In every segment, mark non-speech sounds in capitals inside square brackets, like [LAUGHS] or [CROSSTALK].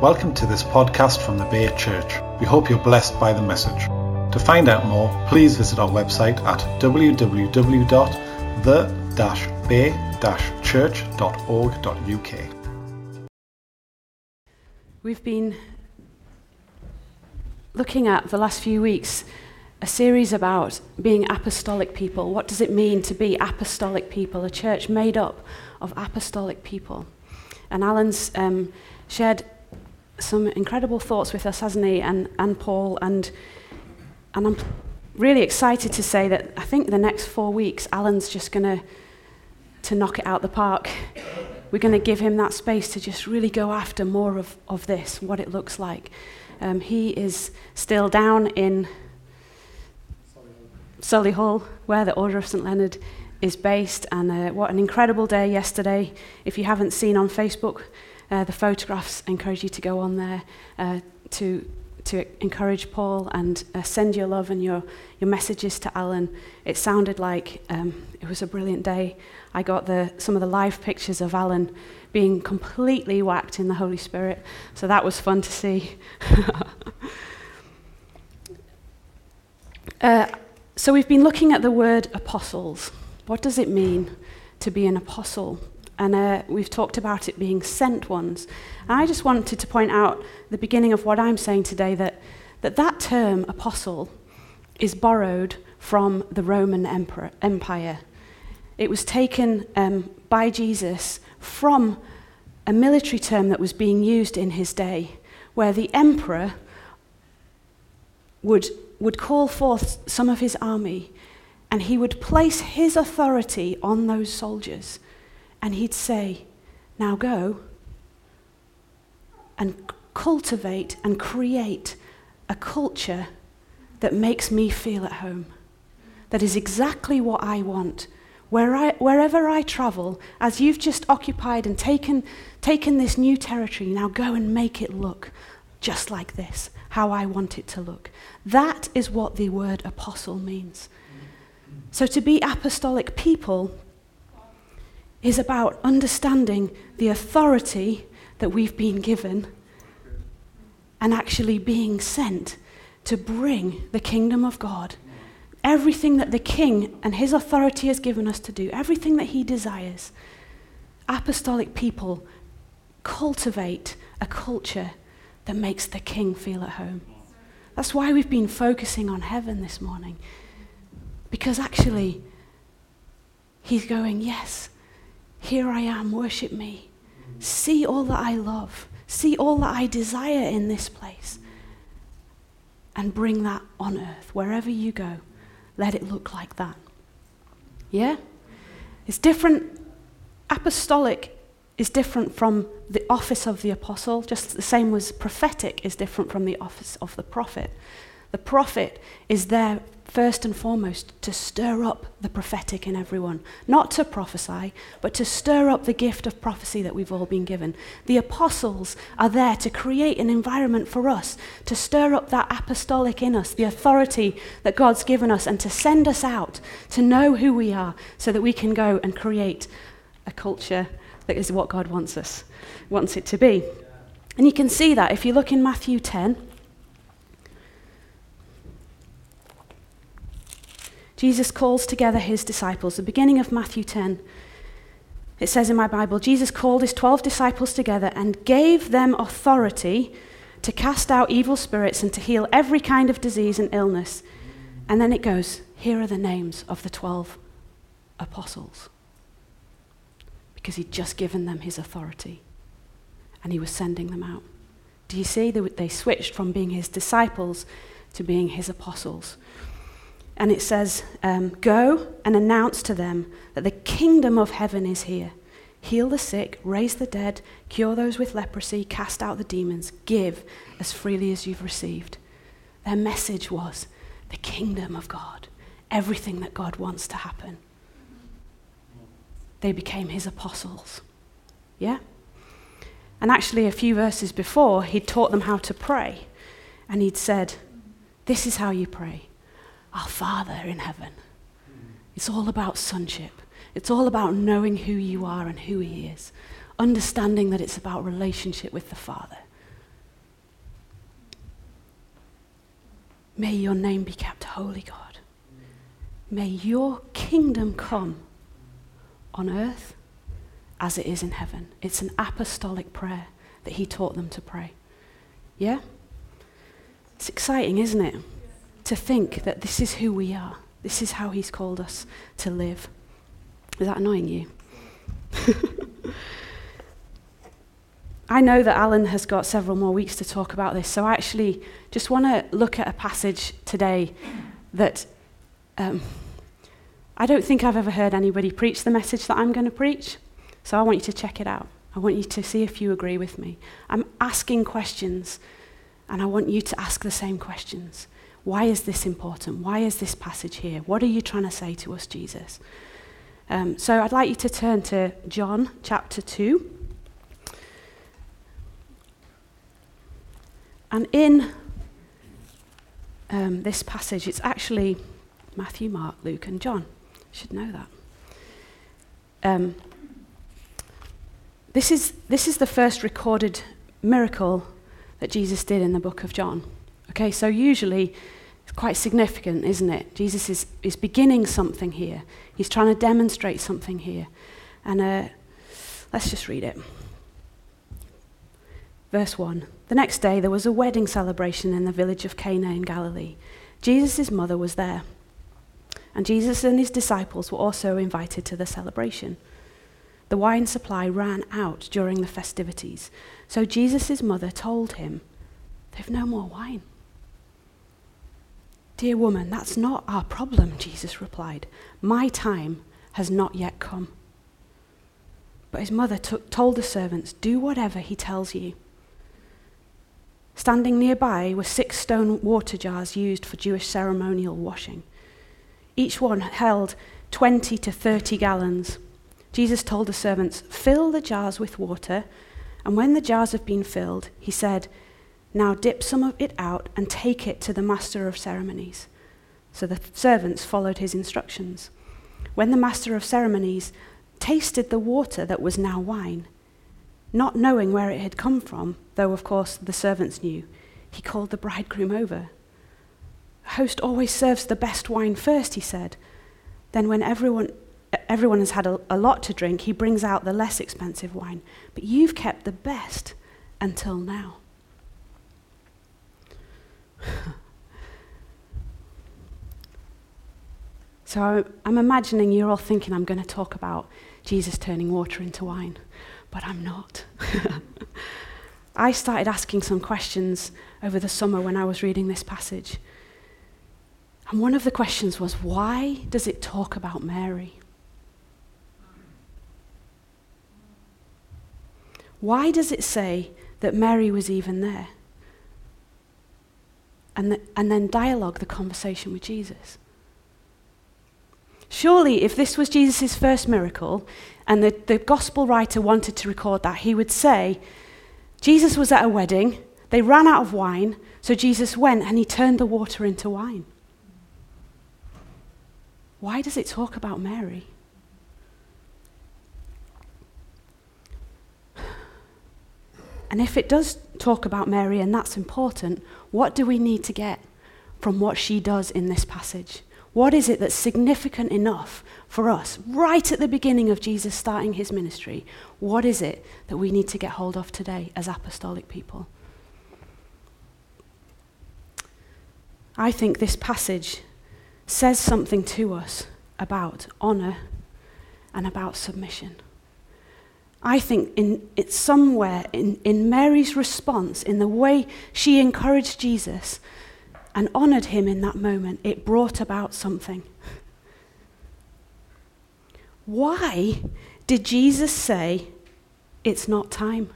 Welcome to this podcast from the Bay Church. We hope you're blessed by the message. To find out more, please visit our website at www.the-bay-church.org.uk. We've been looking at the last few weeks a series about being apostolic people. What does it mean to be apostolic people? A church made up of apostolic people. And Alan's um, shared some incredible thoughts with us, hasn't he? And, and Paul. And, and I'm really excited to say that I think the next four weeks, Alan's just going to to knock it out the park. We're going to give him that space to just really go after more of, of this, what it looks like. Um, he is still down in Sully Hall, where the Order of St Leonard is based. And uh, what an incredible day yesterday. If you haven't seen on Facebook uh, the photographs, encourage you to go on there uh, to, to encourage Paul and uh, send your love and your, your messages to Alan. It sounded like um, it was a brilliant day. I got the, some of the live pictures of Alan being completely whacked in the Holy Spirit, so that was fun to see. [LAUGHS] uh, so we've been looking at the word apostles. What does it mean to be an apostle? And uh, we've talked about it being sent ones. And I just wanted to point out the beginning of what I'm saying today that that, that term, apostle, is borrowed from the Roman emperor, Empire. It was taken um, by Jesus from a military term that was being used in his day, where the emperor would would call forth some of his army and he would place his authority on those soldiers and he'd say, Now go and cultivate and create a culture that makes me feel at home. That is exactly what I want. Where I, wherever I travel, as you've just occupied and taken, taken this new territory, now go and make it look just like this, how I want it to look. That is what the word apostle means. So to be apostolic people is about understanding the authority that we've been given and actually being sent to bring the kingdom of God. Everything that the king and his authority has given us to do, everything that he desires, apostolic people cultivate a culture that makes the king feel at home. That's why we've been focusing on heaven this morning. Because actually, he's going, Yes, here I am, worship me. See all that I love, see all that I desire in this place, and bring that on earth. Wherever you go, let it look like that. Yeah? It's different. Apostolic is different from the office of the apostle, just the same as prophetic is different from the office of the prophet. The prophet is there first and foremost to stir up the prophetic in everyone, not to prophesy, but to stir up the gift of prophecy that we've all been given. The apostles are there to create an environment for us, to stir up that apostolic in us, the authority that God's given us, and to send us out to know who we are so that we can go and create a culture that is what God wants us, wants it to be. And you can see that if you look in Matthew 10. Jesus calls together his disciples. The beginning of Matthew 10. It says in my Bible, Jesus called his 12 disciples together and gave them authority to cast out evil spirits and to heal every kind of disease and illness. And then it goes, here are the names of the 12 apostles because he'd just given them his authority and he was sending them out. Do you see? They, they switched from being his disciples to being his apostles. And it says, um, Go and announce to them that the kingdom of heaven is here. Heal the sick, raise the dead, cure those with leprosy, cast out the demons, give as freely as you've received. Their message was the kingdom of God, everything that God wants to happen they became his apostles. Yeah? And actually, a few verses before, he'd taught them how to pray. And he'd said, This is how you pray our Father in heaven. It's all about sonship. It's all about knowing who you are and who He is, understanding that it's about relationship with the Father. May your name be kept holy, God. May your kingdom come on earth as it is in heaven. It's an apostolic prayer that he taught them to pray. Yeah? It's exciting, isn't it? To think that this is who we are. This is how he's called us to live. Is that annoying you? [LAUGHS] I know that Alan has got several more weeks to talk about this, so I actually just want to look at a passage today that um, I don't think I've ever heard anybody preach the message that I'm going to preach, so I want you to check it out. I want you to see if you agree with me. I'm asking questions, and I want you to ask the same questions. Why is this important? Why is this passage here? What are you trying to say to us, Jesus? Um, so I'd like you to turn to John chapter 2. And in um, this passage, it's actually Matthew, Mark, Luke, and John. You should know that. Um, this, is, this is the first recorded miracle that Jesus did in the book of John. Okay, so usually it's quite significant, isn't it? Jesus is, is beginning something here, he's trying to demonstrate something here. And uh, let's just read it. Verse 1 The next day there was a wedding celebration in the village of Cana in Galilee. Jesus' mother was there, and Jesus and his disciples were also invited to the celebration. The wine supply ran out during the festivities, so Jesus' mother told him, They've no more wine. Dear woman, that's not our problem, Jesus replied. My time has not yet come. But his mother told the servants, Do whatever he tells you. Standing nearby were six stone water jars used for Jewish ceremonial washing. Each one held 20 to 30 gallons. Jesus told the servants, Fill the jars with water, and when the jars have been filled, he said, Now dip some of it out and take it to the master of ceremonies. So the servants followed his instructions. When the master of ceremonies tasted the water that was now wine, not knowing where it had come from, though of course the servants knew, he called the bridegroom over. Host always serves the best wine first, he said. Then, when everyone, everyone has had a, a lot to drink, he brings out the less expensive wine. But you've kept the best until now. [LAUGHS] so I'm imagining you're all thinking I'm going to talk about Jesus turning water into wine but I'm not. [LAUGHS] I started asking some questions over the summer when I was reading this passage. And one of the questions was why does it talk about Mary? Why does it say that Mary was even there? And, the, and then dialogue the conversation with Jesus. Surely, if this was Jesus' first miracle, and the, the gospel writer wanted to record that, he would say, Jesus was at a wedding, they ran out of wine, so Jesus went and he turned the water into wine. Why does it talk about Mary? [SIGHS] And if it does talk about Mary and that's important, what do we need to get from what she does in this passage? What is it that's significant enough for us, right at the beginning of Jesus starting his ministry? What is it that we need to get hold of today as apostolic people? I think this passage says something to us about honor and about submission. I think in, it's somewhere in, in Mary's response, in the way she encouraged Jesus, and honored him in that moment, it brought about something. Why did Jesus say, It's not time?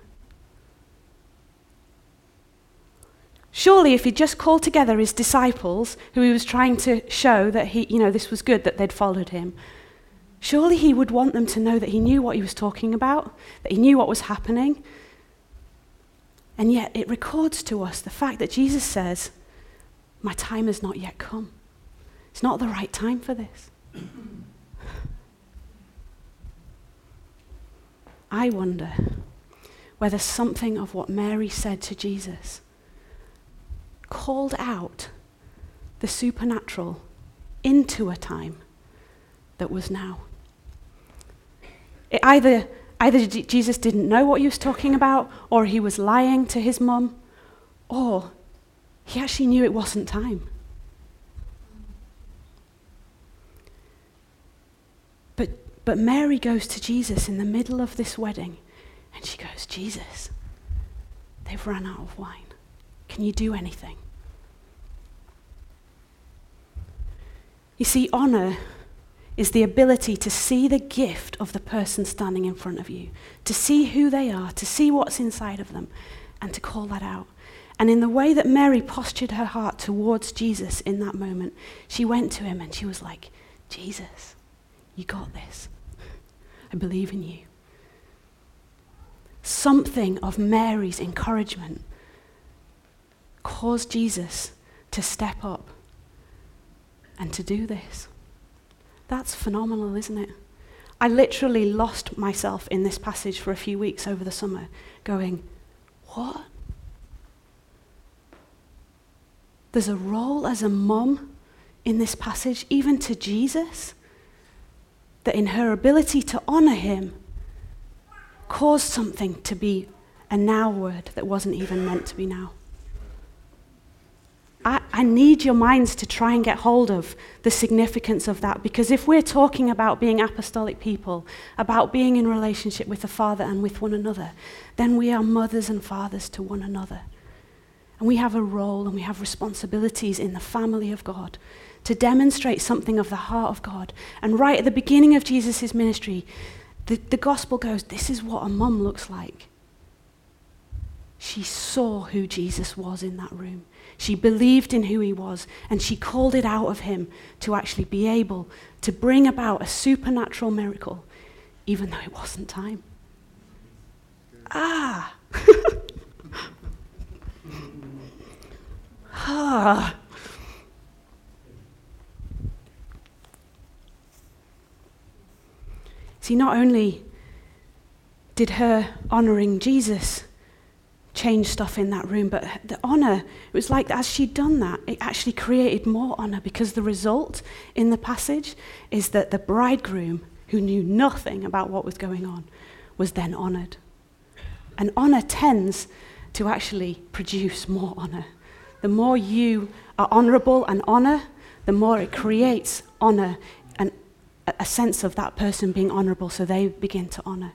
Surely, if he'd just called together his disciples, who he was trying to show that he, you know, this was good, that they'd followed him, surely he would want them to know that he knew what he was talking about, that he knew what was happening. And yet, it records to us the fact that Jesus says, my time has not yet come. It's not the right time for this. [CLEARS THROAT] I wonder whether something of what Mary said to Jesus called out the supernatural into a time that was now. It either, either Jesus didn't know what he was talking about, or he was lying to his mum, or he actually knew it wasn't time. But, but Mary goes to Jesus in the middle of this wedding and she goes, Jesus, they've run out of wine. Can you do anything? You see, honor is the ability to see the gift of the person standing in front of you, to see who they are, to see what's inside of them, and to call that out. And in the way that Mary postured her heart towards Jesus in that moment, she went to him and she was like, Jesus, you got this. I believe in you. Something of Mary's encouragement caused Jesus to step up and to do this. That's phenomenal, isn't it? I literally lost myself in this passage for a few weeks over the summer, going, What? There's a role as a mum in this passage, even to Jesus, that in her ability to honor him caused something to be a now word that wasn't even meant to be now. I, I, need your minds to try and get hold of the significance of that because if we're talking about being apostolic people, about being in relationship with the Father and with one another, then we are mothers and fathers to one another. And we have a role and we have responsibilities in the family of God to demonstrate something of the heart of God. And right at the beginning of Jesus' ministry, the, the gospel goes this is what a mum looks like. She saw who Jesus was in that room. She believed in who he was, and she called it out of him to actually be able to bring about a supernatural miracle, even though it wasn't time. Ah! [LAUGHS] ah! See, not only did her honoring Jesus change stuff in that room, but the honor, it was like as she'd done that, it actually created more honor because the result in the passage is that the bridegroom, who knew nothing about what was going on, was then honored. And honor tends to actually produce more honor. The more you are honorable and honor, the more it creates honor and a sense of that person being honorable, so they begin to honor.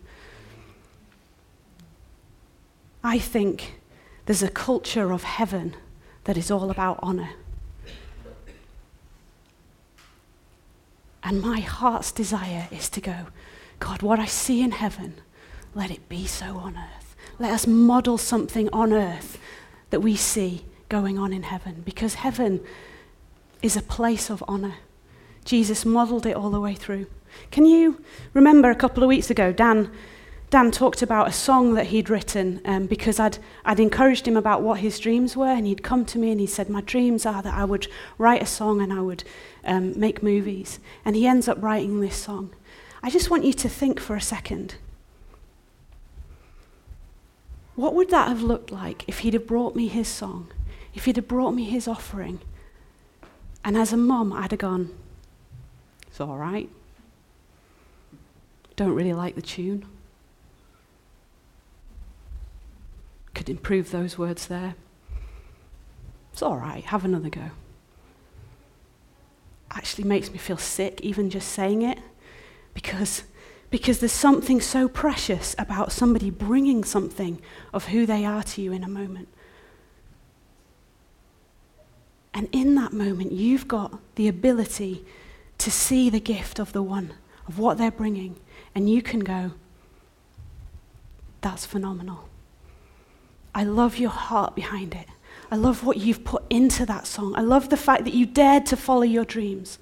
I think there's a culture of heaven that is all about honor. And my heart's desire is to go, God, what I see in heaven, let it be so on earth. Let us model something on earth that we see going on in heaven, because heaven is a place of honor. Jesus modeled it all the way through. Can you remember a couple of weeks ago, Dan, Dan talked about a song that he'd written um, because I'd, I'd encouraged him about what his dreams were, and he'd come to me and he said, My dreams are that I would write a song and I would um, make movies. And he ends up writing this song. I just want you to think for a second. What would that have looked like if he'd have brought me his song, if he'd have brought me his offering? And as a mum, I'd have gone, it's all right. Don't really like the tune. Could improve those words there. It's all right, have another go. Actually makes me feel sick even just saying it because because there's something so precious about somebody bringing something of who they are to you in a moment. And in that moment, you've got the ability to see the gift of the one, of what they're bringing, and you can go, that's phenomenal. I love your heart behind it. I love what you've put into that song. I love the fact that you dared to follow your dreams.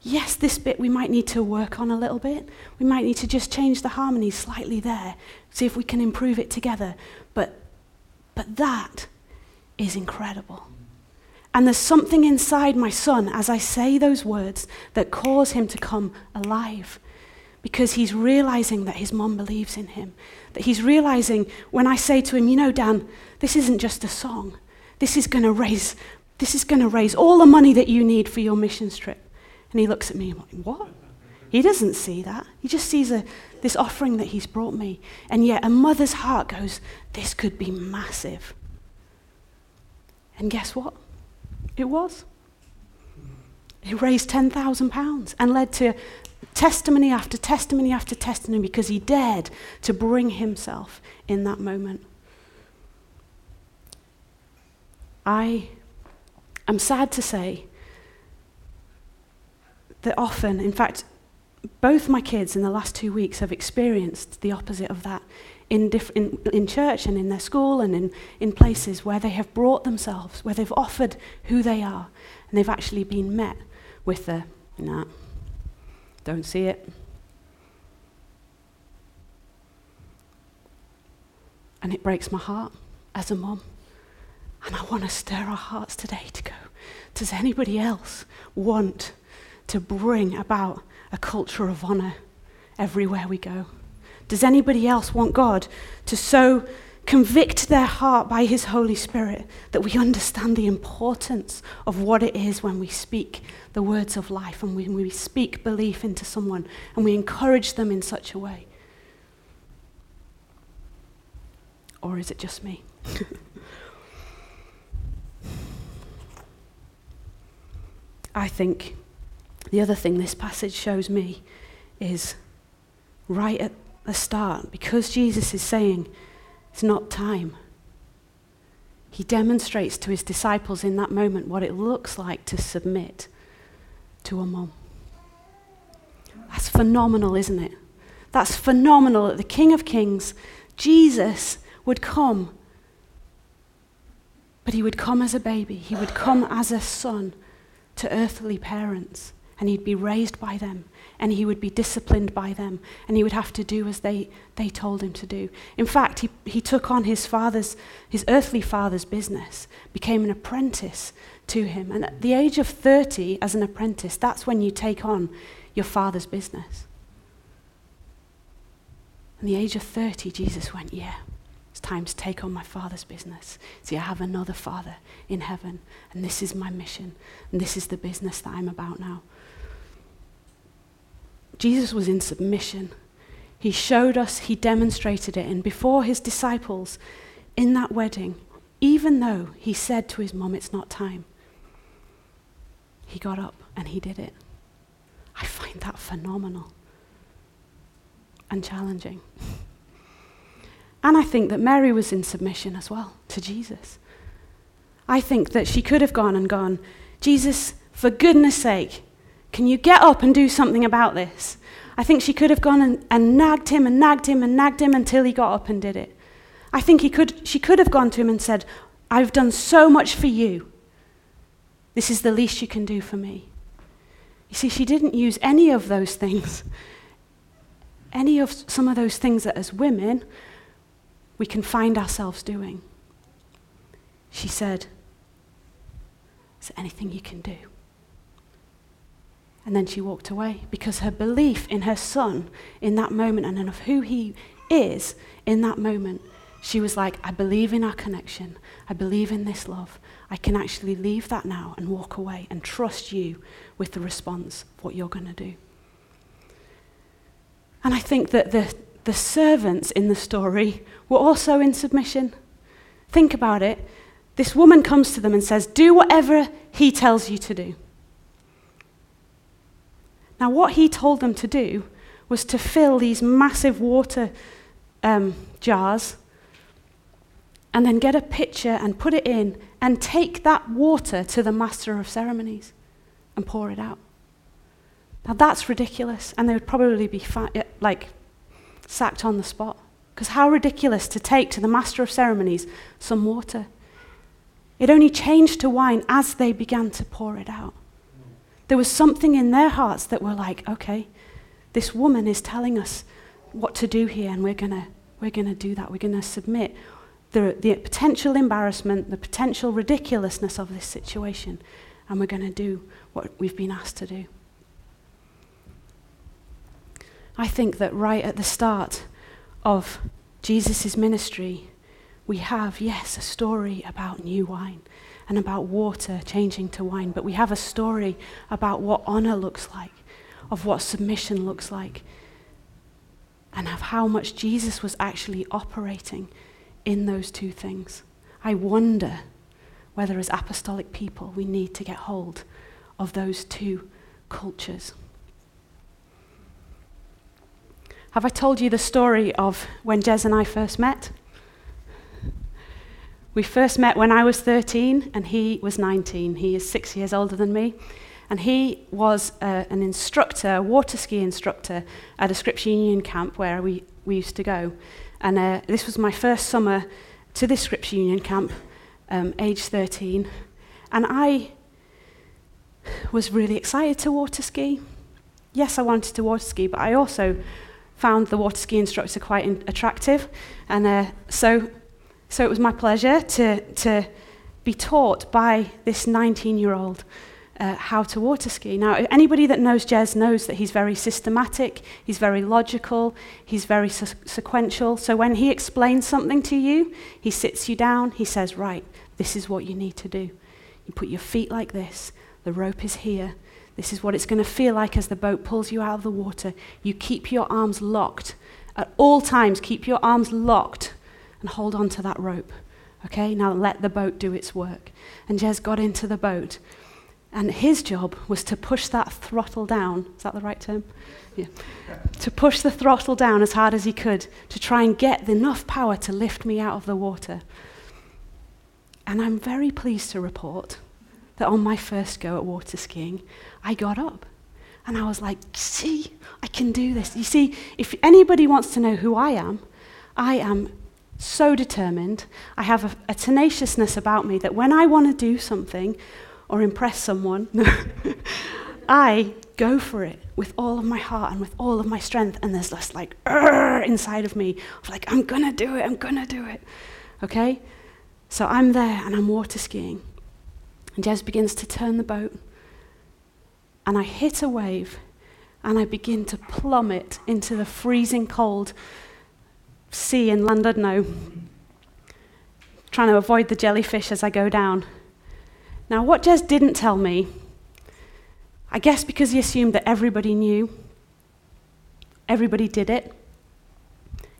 Yes, this bit we might need to work on a little bit. We might need to just change the harmonies slightly there, see if we can improve it together. But, but that is incredible. And there's something inside my son as I say those words that cause him to come alive because he's realizing that his mom believes in him. That he's realizing when I say to him, You know, Dan, this isn't just a song, this is going to raise This is going to raise all the money that you need for your missions trip. And he looks at me and I'm like, What? He doesn't see that. He just sees a, this offering that he's brought me. And yet a mother's heart goes, This could be massive. And guess what? It was. It raised £10,000 and led to testimony after testimony after testimony because he dared to bring himself in that moment. I am sad to say that often, in fact, both my kids in the last two weeks have experienced the opposite of that in, diff- in, in church and in their school and in, in places where they have brought themselves, where they've offered who they are, and they've actually been met with the, nah, don't see it. And it breaks my heart as a mom. And I want to stir our hearts today to go, does anybody else want to bring about a culture of honor everywhere we go? Does anybody else want God to so convict their heart by His Holy Spirit that we understand the importance of what it is when we speak the words of life and when we speak belief into someone and we encourage them in such a way? Or is it just me? [LAUGHS] I think the other thing this passage shows me is right at the start, because Jesus is saying it's not time, he demonstrates to his disciples in that moment what it looks like to submit to a mom. That's phenomenal, isn't it? That's phenomenal that the King of Kings, Jesus, would come. But he would come as a baby, he would come as a son to earthly parents, and he'd be raised by them, and he would be disciplined by them, and he would have to do as they, they told him to do. In fact, he, he took on his father's, his earthly father's business, became an apprentice to him. And at the age of 30, as an apprentice, that's when you take on your father's business. At the age of 30, Jesus went, Yeah, it's time to take on my Father's business. See, I have another Father in heaven, and this is my mission, and this is the business that I'm about now. Jesus was in submission. He showed us, he demonstrated it, and before his disciples in that wedding, even though he said to his mom, It's not time, he got up and he did it. I find that phenomenal and challenging. And I think that Mary was in submission as well to Jesus. I think that she could have gone and gone, Jesus, for goodness sake, can you get up and do something about this? I think she could have gone and, and nagged him and nagged him and nagged him until he got up and did it. I think he could, she could have gone to him and said, I've done so much for you. This is the least you can do for me. You see, she didn't use any of those things. Any of some of those things that as women we can find ourselves doing. She said, Is there anything you can do? And then she walked away because her belief in her son in that moment and of who he is in that moment, she was like, I believe in our connection. I believe in this love. I can actually leave that now and walk away and trust you with the response of what you're going to do. And I think that the, the servants in the story were also in submission. Think about it. This woman comes to them and says, Do whatever he tells you to do. Now, what he told them to do was to fill these massive water um, jars and then get a pitcher and put it in and take that water to the master of ceremonies and pour it out. Now, that's ridiculous, and they would probably be fi- like sacked on the spot. Because how ridiculous to take to the master of ceremonies some water. It only changed to wine as they began to pour it out. There was something in their hearts that were like, okay, this woman is telling us what to do here, and we're going we're to do that. We're going to submit the, the potential embarrassment, the potential ridiculousness of this situation, and we're going to do what we've been asked to do. I think that right at the start, of Jesus' ministry, we have, yes, a story about new wine. And about water changing to wine, but we have a story about what honor looks like, of what submission looks like, and of how much Jesus was actually operating in those two things. I wonder whether, as apostolic people, we need to get hold of those two cultures. Have I told you the story of when Jez and I first met? We first met when I was 13 and he was 19. He is six years older than me. And he was uh, an instructor, a water ski instructor at a Scripture Union camp where we, we used to go. And uh, this was my first summer to this Scripture Union camp, um, age 13. And I was really excited to water ski. Yes, I wanted to water ski, but I also found the water ski instructor quite in- attractive. And uh, so, so it was my pleasure to, to be taught by this 19 year old uh, how to water ski. Now, anybody that knows Jez knows that he's very systematic, he's very logical, he's very se- sequential. So when he explains something to you, he sits you down, he says, Right, this is what you need to do. You put your feet like this, the rope is here. This is what it's going to feel like as the boat pulls you out of the water. You keep your arms locked. At all times, keep your arms locked and hold on to that rope. Okay, now let the boat do its work. And Jez got into the boat and his job was to push that throttle down. Is that the right term? Yeah. to push the throttle down as hard as he could to try and get enough power to lift me out of the water. And I'm very pleased to report that on my first go at water skiing, I got up. And I was like, see, I can do this. You see, if anybody wants to know who I am, I am so determined. I have a, a tenaciousness about me that when I want to do something, or impress someone. [LAUGHS] I go for it with all of my heart and with all of my strength, and there's this like inside of me of like, I'm gonna do it, I'm gonna do it. Okay? So I'm there and I'm water skiing. And Jez begins to turn the boat, and I hit a wave, and I begin to plummet into the freezing cold sea in Llandudno, trying to avoid the jellyfish as I go down. Now, what Jez didn't tell me, I guess because he assumed that everybody knew, everybody did it.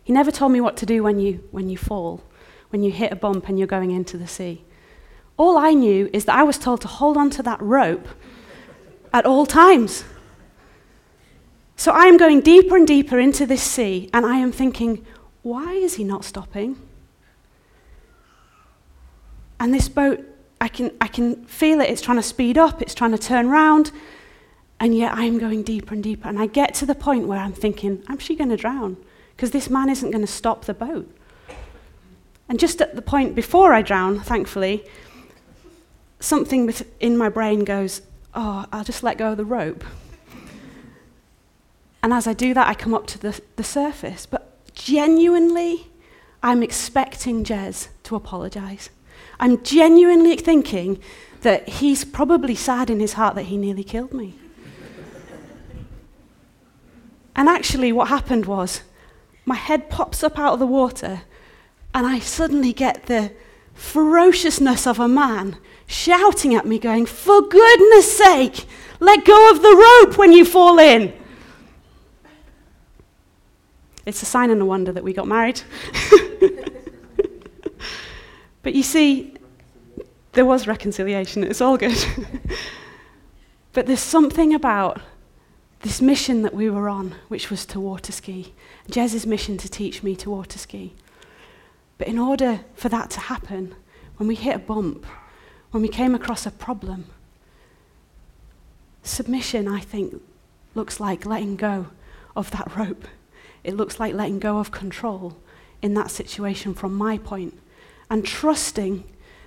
He never told me what to do when you, when you fall, when you hit a bump and you're going into the sea. All I knew is that I was told to hold on to that rope at all times. So I am going deeper and deeper into this sea, and I am thinking, why is he not stopping? And this boat I can, I can feel it. It's trying to speed up, it's trying to turn round. And yet I'm going deeper and deeper. And I get to the point where I'm thinking, I'm she going to drown? Because this man isn't going to stop the boat. And just at the point before I drown, thankfully, something in my brain goes, Oh, I'll just let go of the rope. And as I do that, I come up to the, the surface. But genuinely, I'm expecting Jez to apologize. I'm genuinely thinking that he's probably sad in his heart that he nearly killed me. and actually, what happened was my head pops up out of the water, and I suddenly get the ferociousness of a man shouting at me, going, For goodness sake, let go of the rope when you fall in. It's a sign and a wonder that we got married. [LAUGHS] But you see, there was reconciliation. It's all good. [LAUGHS] but there's something about this mission that we were on, which was to water ski. Jez's mission to teach me to water ski. But in order for that to happen, when we hit a bump, when we came across a problem, submission, I think, looks like letting go of that rope. It looks like letting go of control in that situation from my point and trusting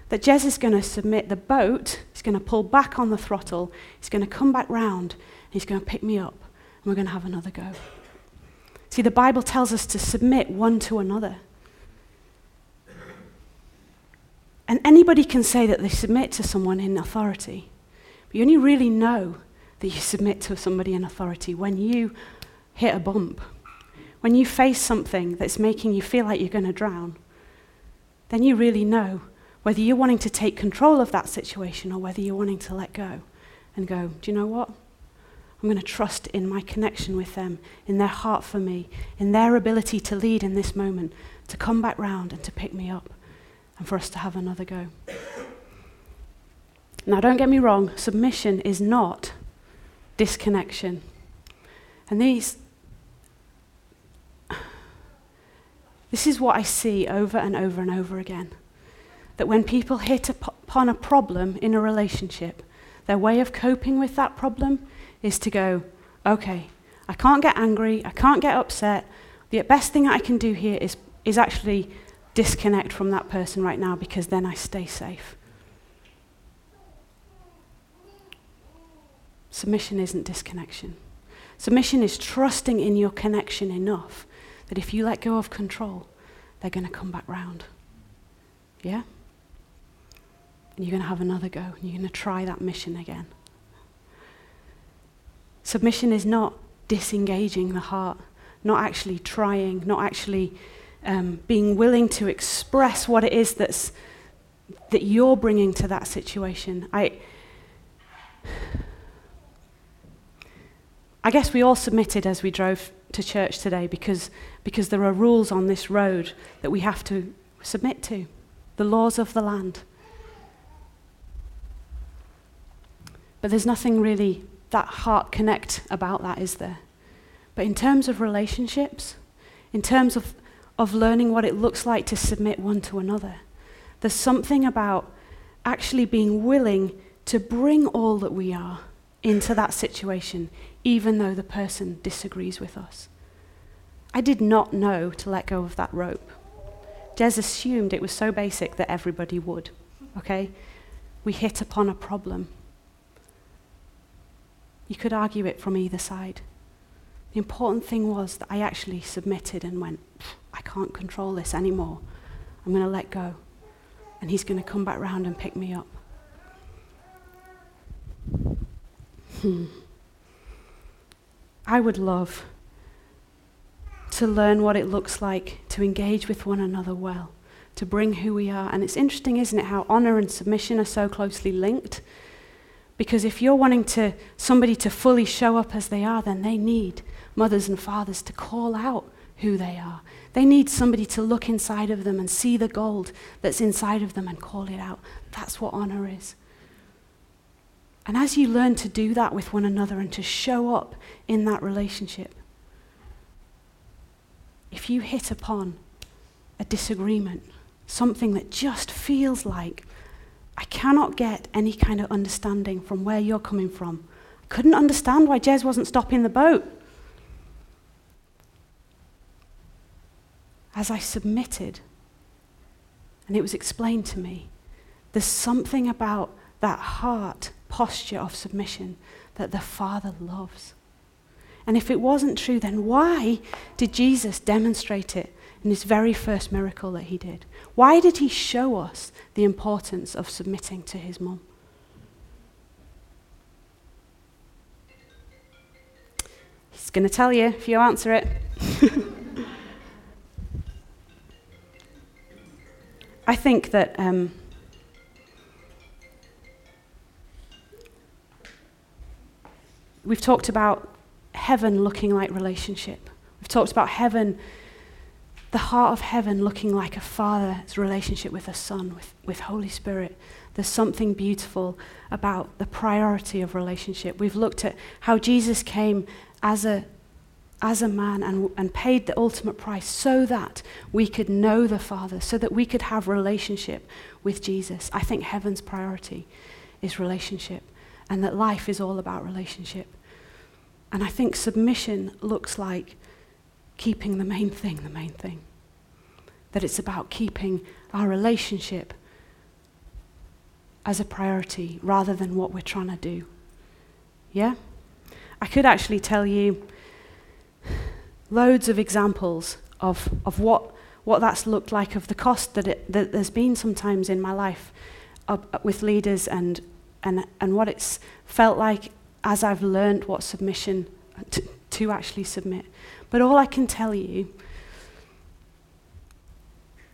that Jez is going to submit the boat, he's going to pull back on the throttle, he's going to come back round, he's going to pick me up, and we're going to have another go. See, the Bible tells us to submit one to another. And anybody can say that they submit to someone in authority. But you only really know that you submit to somebody in authority when you hit a bump, when you face something that's making you feel like you're going to drown then you really know Whether you're wanting to take control of that situation or whether you're wanting to let go and go, do you know what? I'm going to trust in my connection with them, in their heart for me, in their ability to lead in this moment, to come back round and to pick me up, and for us to have another go. Now, don't get me wrong, submission is not disconnection. And these, this is what I see over and over and over again. That when people hit upon a problem in a relationship, their way of coping with that problem is to go, okay, I can't get angry, I can't get upset. The best thing I can do here is, is actually disconnect from that person right now because then I stay safe. Submission isn't disconnection. Submission is trusting in your connection enough that if you let go of control, they're going to come back round. Yeah? And you're going to have another go. And you're going to try that mission again. Submission is not disengaging the heart, not actually trying, not actually um, being willing to express what it is that's, that you're bringing to that situation. I, I guess we all submitted as we drove to church today because, because there are rules on this road that we have to submit to the laws of the land. But there's nothing really that heart connect about that, is there? But in terms of relationships, in terms of, of learning what it looks like to submit one to another, there's something about actually being willing to bring all that we are into that situation, even though the person disagrees with us. I did not know to let go of that rope. Jez assumed it was so basic that everybody would. Okay? We hit upon a problem. You could argue it from either side. The important thing was that I actually submitted and went, I can't control this anymore. I'm going to let go. And he's going to come back round and pick me up. Hmm. I would love to learn what it looks like to engage with one another well, to bring who we are. And it's interesting, isn't it, how honor and submission are so closely linked? Because if you're wanting to somebody to fully show up as they are, then they need mothers and fathers to call out who they are. They need somebody to look inside of them and see the gold that's inside of them and call it out. That's what honor is. And as you learn to do that with one another and to show up in that relationship, if you hit upon a disagreement, something that just feels like I cannot get any kind of understanding from where you're coming from. I couldn't understand why Jez wasn't stopping the boat. As I submitted, and it was explained to me, there's something about that heart posture of submission that the Father loves. And if it wasn't true, then why did Jesus demonstrate it in his very first miracle that he did? Why did he show us the importance of submitting to his mum? He's going to tell you if you answer it. [LAUGHS] I think that um, we've talked about heaven looking like relationship. We've talked about heaven, the heart of heaven looking like a father's relationship with a son, with, with Holy Spirit. There's something beautiful about the priority of relationship. We've looked at how Jesus came as a, as a man and, and paid the ultimate price so that we could know the Father, so that we could have relationship with Jesus. I think heaven's priority is relationship and that life is all about relationship. And I think submission looks like keeping the main thing the main thing. That it's about keeping our relationship as a priority rather than what we're trying to do. Yeah? I could actually tell you loads of examples of, of what, what that's looked like, of the cost that, it, that there's been sometimes in my life of, with leaders and, and, and what it's felt like as I've learned what submission, to, to actually submit. But all I can tell you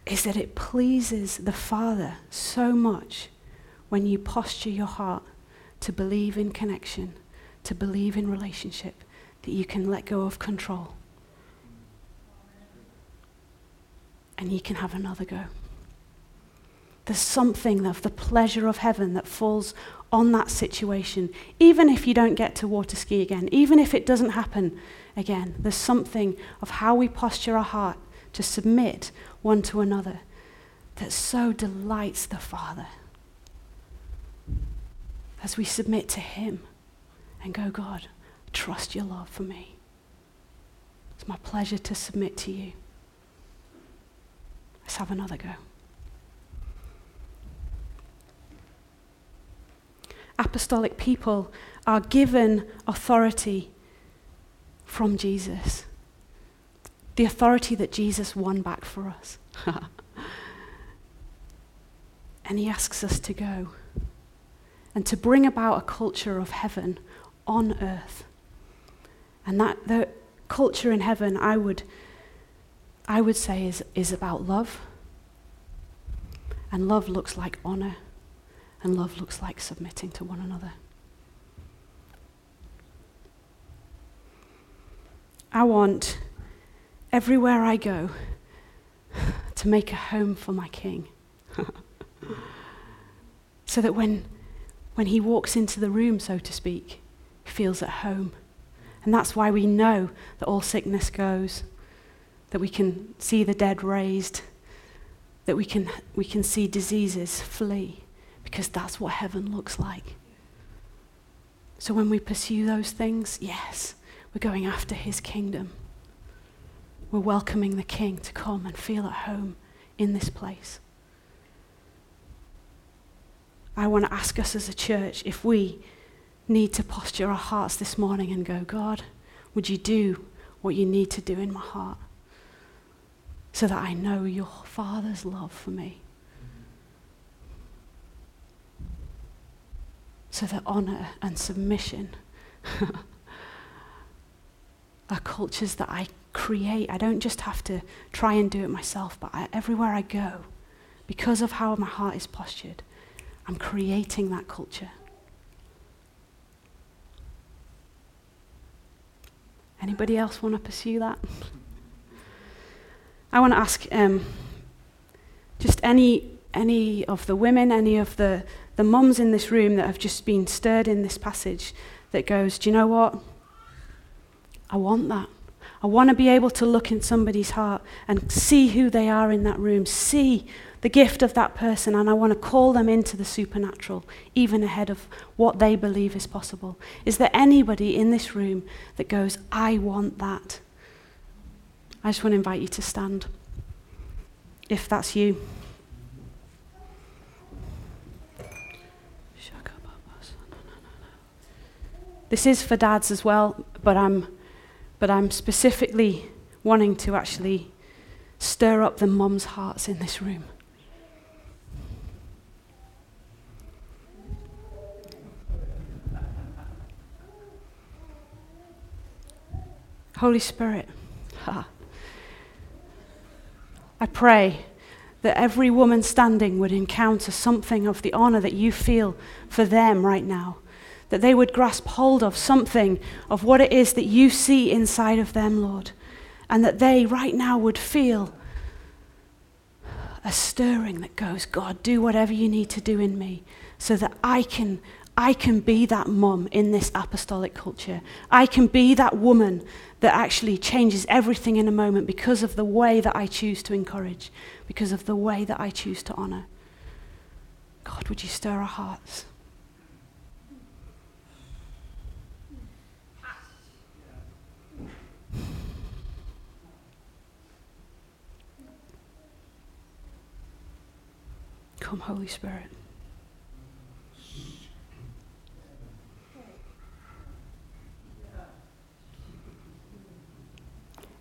is that it pleases the Father so much when you posture your heart to believe in connection, to believe in relationship, that you can let go of control. And you can have another go. There's something of the pleasure of heaven that falls on that situation, even if you don't get to water ski again, even if it doesn't happen again. There's something of how we posture our heart to submit one to another that so delights the Father as we submit to Him and go, God, trust your love for me. It's my pleasure to submit to you. Let's have another go. Apostolic people are given authority from Jesus. The authority that Jesus won back for us. [LAUGHS] and he asks us to go and to bring about a culture of heaven on earth. And that the culture in heaven, I would, I would say, is, is about love. And love looks like honor, and love looks like submitting to one another. I want everywhere I go [SIGHS] to make a home for my king. [LAUGHS] so that when, when he walks into the room, so to speak, he feels at home. And that's why we know that all sickness goes, that we can see the dead raised, that we can, we can see diseases flee, because that's what heaven looks like. So when we pursue those things, yes, we're going after his kingdom. We're welcoming the king to come and feel at home in this place. I want to ask us as a church if we need to posture our hearts this morning and go, God, would you do what you need to do in my heart so that I know your Father's love for me? So that honor and submission [LAUGHS] are cultures that I create. I don't just have to try and do it myself, but I, everywhere I go, because of how my heart is postured, I'm creating that culture. Anybody else want to pursue that? [LAUGHS] I want to ask um, just any any of the women, any of the the mums in this room that have just been stirred in this passage that goes, do you know what? I want that. I want to be able to look in somebody's heart and see who they are in that room, see the gift of that person, and I want to call them into the supernatural, even ahead of what they believe is possible. Is there anybody in this room that goes, I want that? I just want to invite you to stand, if that's you. This is for dads as well, but I'm but I'm specifically wanting to actually stir up the mums' hearts in this room. Holy Spirit, ha. I pray that every woman standing would encounter something of the honor that you feel for them right now that they would grasp hold of something of what it is that you see inside of them, Lord, and that they right now would feel a stirring that goes, God, do whatever you need to do in me so that I can I can be that mum in this apostolic culture. I can be that woman that actually changes everything in a moment because of the way that I choose to encourage, because of the way that I choose to honor. God, would you stir our hearts? Come, Holy Spirit.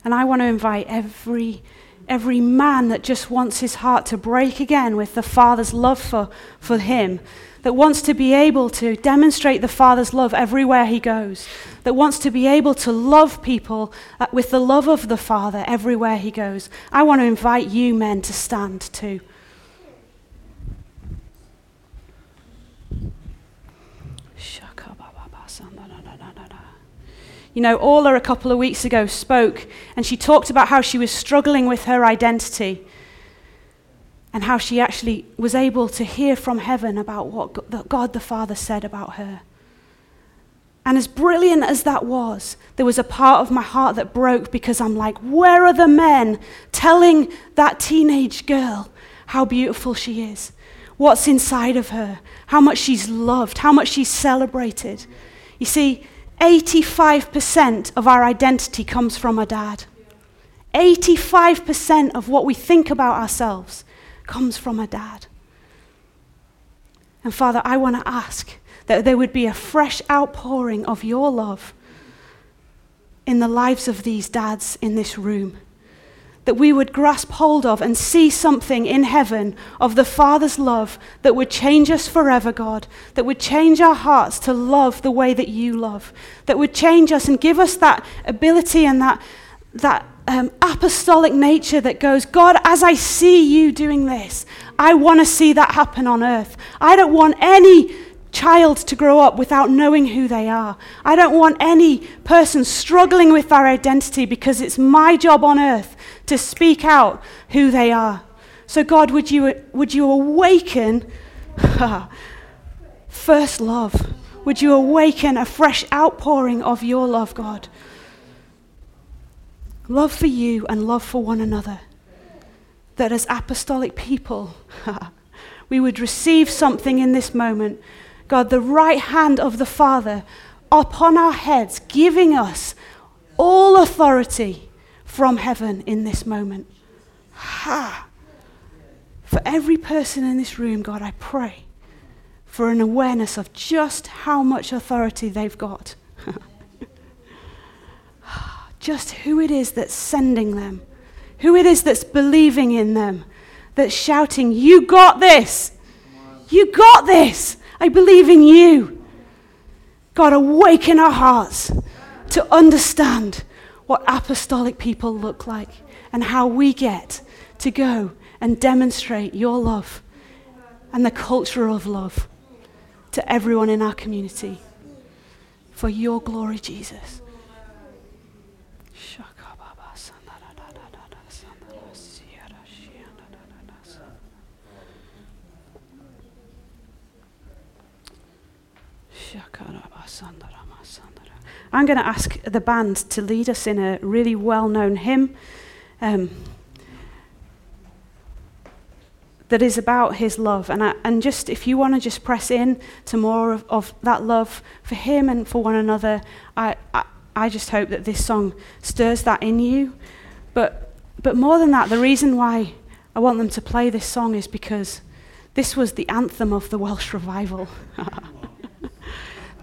And I want to invite every, every man that just wants his heart to break again with the Father's love for, for him, that wants to be able to demonstrate the Father's love everywhere he goes, that wants to be able to love people uh, with the love of the Father everywhere he goes. I want to invite you men to stand too. You know, Orla a couple of weeks ago spoke and she talked about how she was struggling with her identity and how she actually was able to hear from heaven about what God the Father said about her. And as brilliant as that was, there was a part of my heart that broke because I'm like, where are the men telling that teenage girl how beautiful she is? What's inside of her? How much she's loved? How much she's celebrated? You see, 85% of our identity comes from our dad. 85% of what we think about ourselves comes from a dad. And Father, I want to ask that there would be a fresh outpouring of your love in the lives of these dads in this room that we would grasp hold of and see something in heaven of the Father's love that would change us forever, God, that would change our hearts to love the way that you love, that would change us and give us that ability and that, that um, apostolic nature that goes, God, as I see you doing this, I want to see that happen on earth. I don't want any child to grow up without knowing who they are. I don't want any person struggling with their identity because it's my job on earth to speak out who they are. So, God, would you, would you awaken [LAUGHS] first love? Would you awaken a fresh outpouring of your love, God? Love for you and love for one another. That as apostolic people, [LAUGHS] we would receive something in this moment God, the right hand of the Father upon our heads, giving us all authority from heaven in this moment. Ha! For every person in this room, God, I pray for an awareness of just how much authority they've got. [LAUGHS] just who it is that's sending them, who it is that's believing in them, that's shouting, You got this! You got this! I believe in you. God, awaken our hearts to understand what apostolic people look like and how we get to go and demonstrate your love and the culture of love to everyone in our community. For your glory, Jesus. I'm going to ask the band to lead us in a really well known hymn um, that is about his love. And, I, and just if you want to just press in to more of, of, that love for him and for one another, I, I, I just hope that this song stirs that in you. But, but more than that, the reason why I want them to play this song is because this was the anthem of the Welsh revival. [LAUGHS]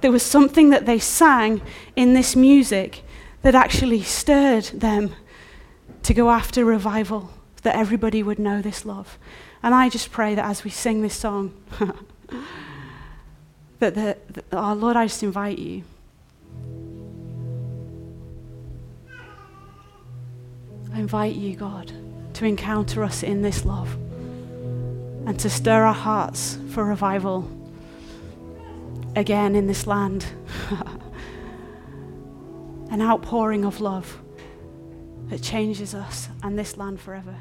there was something that they sang in this music that actually stirred them to go after revival, that everybody would know this love. And I just pray that as we sing this song, [LAUGHS] that, the, that, oh Lord, I just invite you. I invite you, God, to encounter us in this love and to stir our hearts for revival again in this land. [LAUGHS] An outpouring of love that changes us and this land forever.